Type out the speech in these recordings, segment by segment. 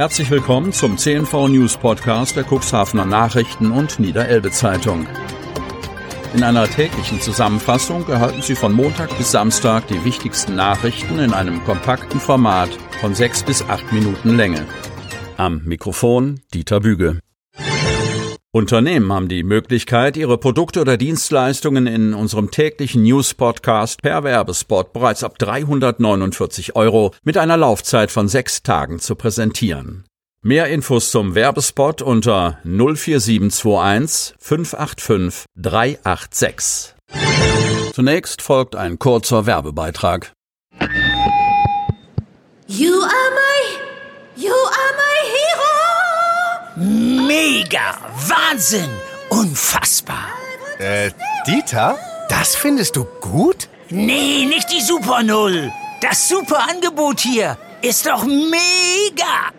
Herzlich willkommen zum CNV News Podcast der Cuxhavener Nachrichten und Niederelbe Zeitung. In einer täglichen Zusammenfassung erhalten Sie von Montag bis Samstag die wichtigsten Nachrichten in einem kompakten Format von sechs bis acht Minuten Länge. Am Mikrofon Dieter Büge. Unternehmen haben die Möglichkeit, ihre Produkte oder Dienstleistungen in unserem täglichen News-Podcast per Werbespot bereits ab 349 Euro mit einer Laufzeit von sechs Tagen zu präsentieren. Mehr Infos zum Werbespot unter 04721 585 386. Zunächst folgt ein kurzer Werbebeitrag. You are my, Mega! Wahnsinn! Unfassbar! Äh, Dieter? Das findest du gut? Nee, nicht die Super Null. Das super Angebot hier ist doch mega!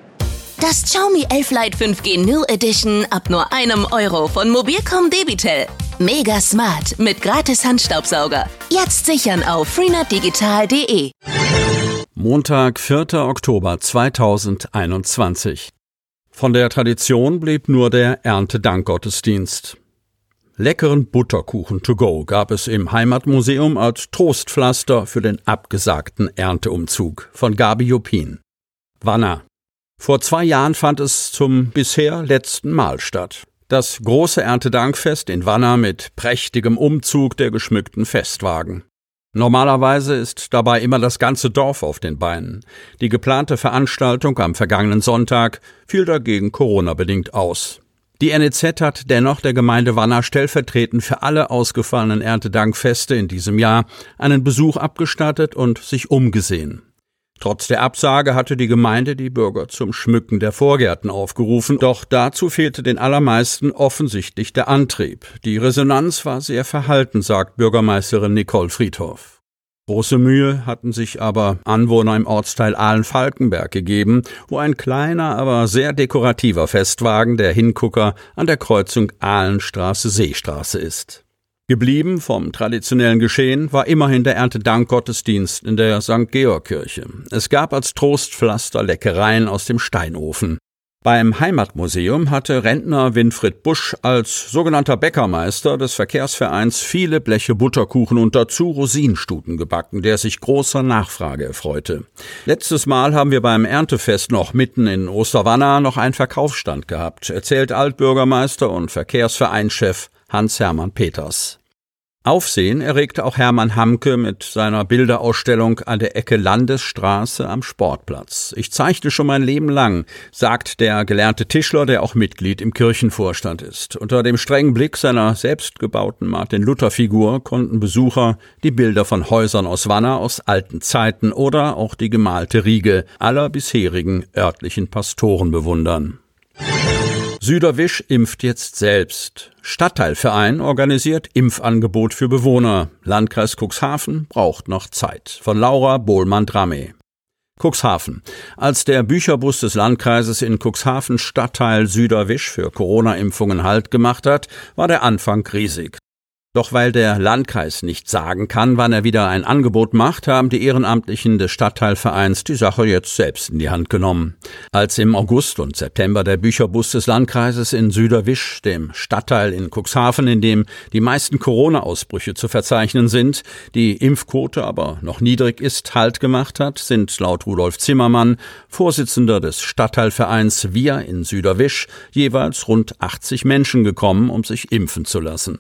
Das Xiaomi 11 Lite 5G New Edition ab nur einem Euro von Mobilcom Debitel. Mega smart mit gratis Handstaubsauger. Jetzt sichern auf freenetdigital.de. Montag, 4. Oktober 2021. Von der Tradition blieb nur der Erntedankgottesdienst. Leckeren Butterkuchen to go gab es im Heimatmuseum als Trostpflaster für den abgesagten Ernteumzug von Gabi Jopin. Wanner. Vor zwei Jahren fand es zum bisher letzten Mal statt. Das große Erntedankfest in Wanner mit prächtigem Umzug der geschmückten Festwagen. Normalerweise ist dabei immer das ganze Dorf auf den Beinen. Die geplante Veranstaltung am vergangenen Sonntag fiel dagegen Corona-bedingt aus. Die NEZ hat dennoch der Gemeinde Wanner stellvertretend für alle ausgefallenen Erntedankfeste in diesem Jahr einen Besuch abgestattet und sich umgesehen. Trotz der Absage hatte die Gemeinde die Bürger zum Schmücken der Vorgärten aufgerufen, doch dazu fehlte den allermeisten offensichtlich der Antrieb. Die Resonanz war sehr verhalten, sagt Bürgermeisterin Nicole Friedhoff. Große Mühe hatten sich aber Anwohner im Ortsteil Ahlen-Falkenberg gegeben, wo ein kleiner, aber sehr dekorativer Festwagen der Hingucker an der Kreuzung Ahlenstraße-Seestraße ist. Geblieben vom traditionellen Geschehen war immerhin der Erntedankgottesdienst in der St. Georg Kirche. Es gab als Trostpflaster Leckereien aus dem Steinofen. Beim Heimatmuseum hatte Rentner Winfried Busch als sogenannter Bäckermeister des Verkehrsvereins viele Bleche Butterkuchen und dazu Rosinenstuten gebacken, der sich großer Nachfrage erfreute. Letztes Mal haben wir beim Erntefest noch mitten in Osterwanna noch einen Verkaufsstand gehabt, erzählt Altbürgermeister und Verkehrsvereinschef Hans-Hermann Peters. Aufsehen erregte auch Hermann Hamke mit seiner Bilderausstellung an der Ecke Landesstraße am Sportplatz. Ich zeichne schon mein Leben lang, sagt der gelernte Tischler, der auch Mitglied im Kirchenvorstand ist. Unter dem strengen Blick seiner selbstgebauten Martin-Luther-Figur konnten Besucher die Bilder von Häusern aus Wanner aus alten Zeiten oder auch die gemalte Riege aller bisherigen örtlichen Pastoren bewundern. Süderwisch impft jetzt selbst. Stadtteilverein organisiert Impfangebot für Bewohner. Landkreis Cuxhaven braucht noch Zeit. Von Laura Bohlmann-Drame. Cuxhaven. Als der Bücherbus des Landkreises in Cuxhaven Stadtteil Süderwisch für Corona-Impfungen Halt gemacht hat, war der Anfang riesig. Doch weil der Landkreis nicht sagen kann, wann er wieder ein Angebot macht, haben die Ehrenamtlichen des Stadtteilvereins die Sache jetzt selbst in die Hand genommen. Als im August und September der Bücherbus des Landkreises in Süderwisch, dem Stadtteil in Cuxhaven, in dem die meisten Corona-Ausbrüche zu verzeichnen sind, die Impfquote aber noch niedrig ist, Halt gemacht hat, sind laut Rudolf Zimmermann, Vorsitzender des Stadtteilvereins Wir in Süderwisch, jeweils rund 80 Menschen gekommen, um sich impfen zu lassen.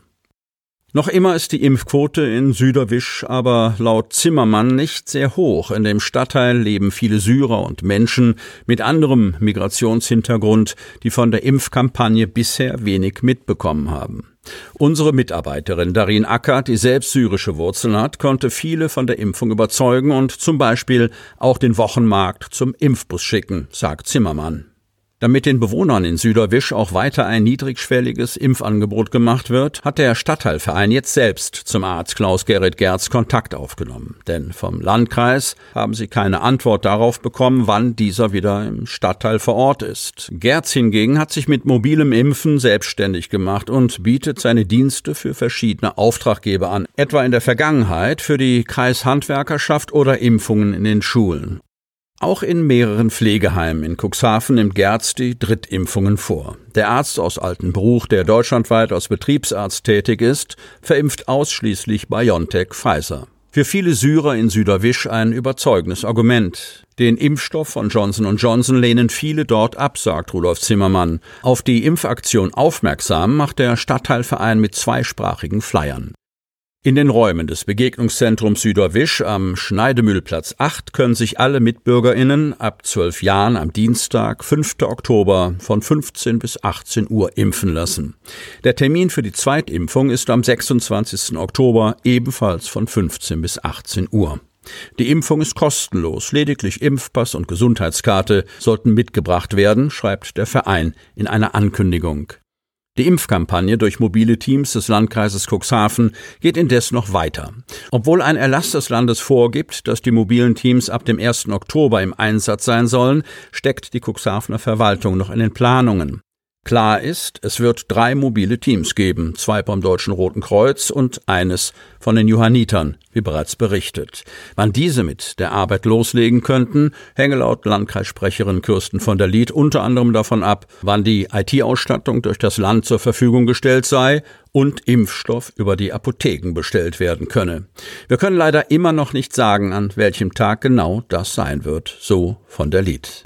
Noch immer ist die Impfquote in Süderwisch aber laut Zimmermann nicht sehr hoch. In dem Stadtteil leben viele Syrer und Menschen mit anderem Migrationshintergrund, die von der Impfkampagne bisher wenig mitbekommen haben. Unsere Mitarbeiterin Darin Acker, die selbst syrische Wurzeln hat, konnte viele von der Impfung überzeugen und zum Beispiel auch den Wochenmarkt zum Impfbus schicken, sagt Zimmermann. Damit den Bewohnern in Süderwisch auch weiter ein niedrigschwelliges Impfangebot gemacht wird, hat der Stadtteilverein jetzt selbst zum Arzt Klaus-Gerrit Gerz Kontakt aufgenommen. Denn vom Landkreis haben sie keine Antwort darauf bekommen, wann dieser wieder im Stadtteil vor Ort ist. Gerz hingegen hat sich mit mobilem Impfen selbstständig gemacht und bietet seine Dienste für verschiedene Auftraggeber an, etwa in der Vergangenheit für die Kreishandwerkerschaft oder Impfungen in den Schulen. Auch in mehreren Pflegeheimen in Cuxhaven nimmt Gerz die Drittimpfungen vor. Der Arzt aus Altenbruch, der deutschlandweit als Betriebsarzt tätig ist, verimpft ausschließlich BioNTech Pfizer. Für viele Syrer in Süderwisch ein überzeugendes Argument. Den Impfstoff von Johnson Johnson lehnen viele dort ab, sagt Rudolf Zimmermann. Auf die Impfaktion aufmerksam macht der Stadtteilverein mit zweisprachigen Flyern. In den Räumen des Begegnungszentrums Süderwisch am Schneidemühlplatz 8 können sich alle MitbürgerInnen ab 12 Jahren am Dienstag, 5. Oktober von 15 bis 18 Uhr impfen lassen. Der Termin für die Zweitimpfung ist am 26. Oktober ebenfalls von 15 bis 18 Uhr. Die Impfung ist kostenlos, lediglich Impfpass und Gesundheitskarte sollten mitgebracht werden, schreibt der Verein in einer Ankündigung. Die Impfkampagne durch mobile Teams des Landkreises Cuxhaven geht indes noch weiter. Obwohl ein Erlass des Landes vorgibt, dass die mobilen Teams ab dem 1. Oktober im Einsatz sein sollen, steckt die Cuxhavener Verwaltung noch in den Planungen. Klar ist, es wird drei mobile Teams geben, zwei beim Deutschen Roten Kreuz und eines von den Johannitern, wie bereits berichtet. Wann diese mit der Arbeit loslegen könnten, hänge laut Landkreissprecherin Kirsten von der Lied unter anderem davon ab, wann die IT-Ausstattung durch das Land zur Verfügung gestellt sei und Impfstoff über die Apotheken bestellt werden könne. Wir können leider immer noch nicht sagen, an welchem Tag genau das sein wird, so von der Lied.